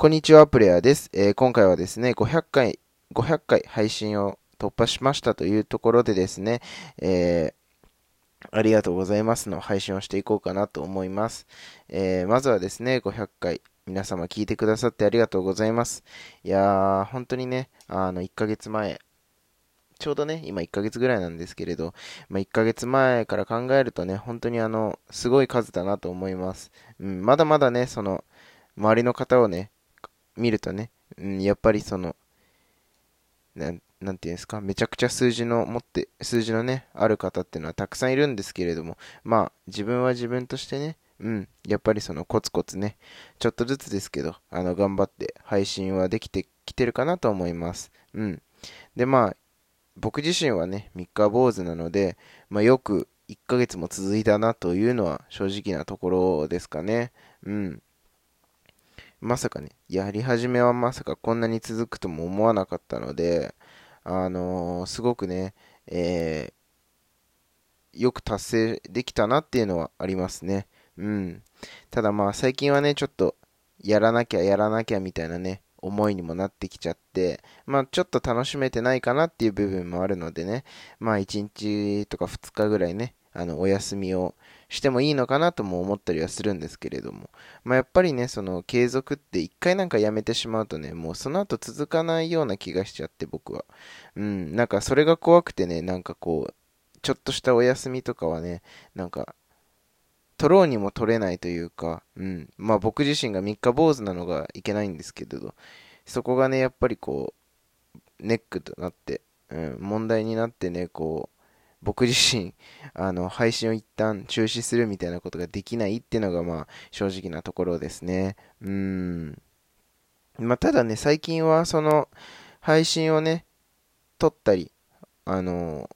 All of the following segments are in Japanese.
こんにちは、プレイヤーです。えー、今回はですね、500回、500回配信を突破しましたというところでですね、えー、ありがとうございますの配信をしていこうかなと思います。えー、まずはですね、500回、皆様聞いてくださってありがとうございます。いやー、本当にね、あの、1ヶ月前、ちょうどね、今1ヶ月ぐらいなんですけれど、まあ、1ヶ月前から考えるとね、本当にあの、すごい数だなと思います。うん、まだまだね、その、周りの方をね、見るとね、うん、やっぱりその、ななんていうんですか、めちゃくちゃ数字の持って、数字のね、ある方っていうのはたくさんいるんですけれども、まあ、自分は自分としてね、うん、やっぱりそのコツコツね、ちょっとずつですけど、あの、頑張って配信はできてきてるかなと思います。うん。で、まあ、僕自身はね、三日坊主なので、まあ、よく1ヶ月も続いたなというのは正直なところですかね。うん。まさかね、やり始めはまさかこんなに続くとも思わなかったので、あのー、すごくね、えー、よく達成できたなっていうのはありますね。うん。ただまあ最近はね、ちょっと、やらなきゃやらなきゃみたいなね、思いにもなってきちゃって、まあちょっと楽しめてないかなっていう部分もあるのでね、まあ1日とか2日ぐらいね、あの、お休みをしてもいいのかなとも思ったりはするんですけれども、まあ、やっぱりね、その継続って一回なんかやめてしまうとね、もうその後続かないような気がしちゃって僕は。うん、なんかそれが怖くてね、なんかこう、ちょっとしたお休みとかはね、なんか、取ろうにも取れないというか、うん、まあ僕自身が三日坊主なのがいけないんですけれど、そこがね、やっぱりこう、ネックとなって、うん、問題になってね、こう、僕自身、あの、配信を一旦中止するみたいなことができないっていうのが、まあ、正直なところですね。うん。まあ、ただね、最近は、その、配信をね、撮ったり、あの、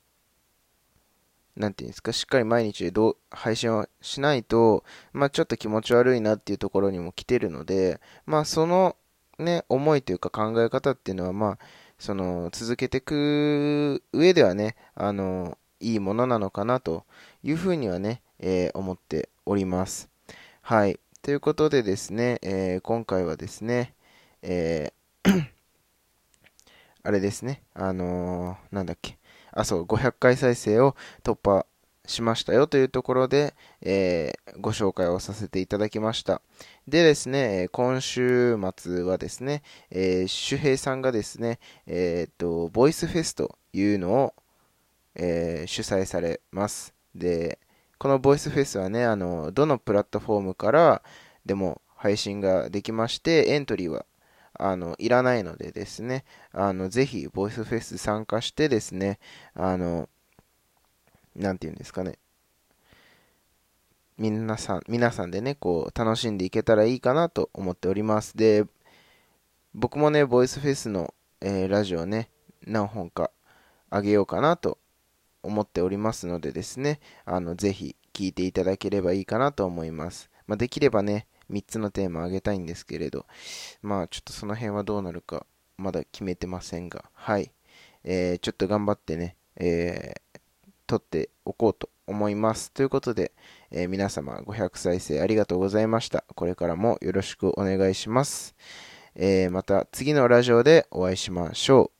なんていうんですか、しっかり毎日どう配信をしないと、まあ、ちょっと気持ち悪いなっていうところにも来てるので、まあ、その、ね、思いというか考え方っていうのは、まあ、その、続けていく上ではね、あの、いいものなのかなというふうにはね、えー、思っております。はい。ということでですね、えー、今回はですね、えー あれですね、あのー、なんだっけ、あ、そう、500回再生を突破しましたよというところで、えー、ご紹介をさせていただきました。でですね、今週末はですね、えー、周平さんがですね、えっ、と、ボイスフェスというのを、えー、主催されます。で、このボイスフェスはね、あの、どのプラットフォームからでも配信ができまして、エントリーはあの、いらないのでですね、あの、ぜひ、ボイスフェス参加してですね、あの、なんて言うんですかね、皆さん、皆さんでね、こう、楽しんでいけたらいいかなと思っております。で、僕もね、ボイスフェスの、えー、ラジオね、何本かあげようかなと思っておりますのでですね、あの、ぜひ聞いていただければいいかなと思います。まあ、できればね、3つのテーマあげたいんですけれど、まあ、ちょっとその辺はどうなるか、まだ決めてませんが、はい。えー、ちょっと頑張ってね、えー、撮っておこうと思います。ということで、えー、皆様500再生ありがとうございました。これからもよろしくお願いします。えー、また次のラジオでお会いしましょう。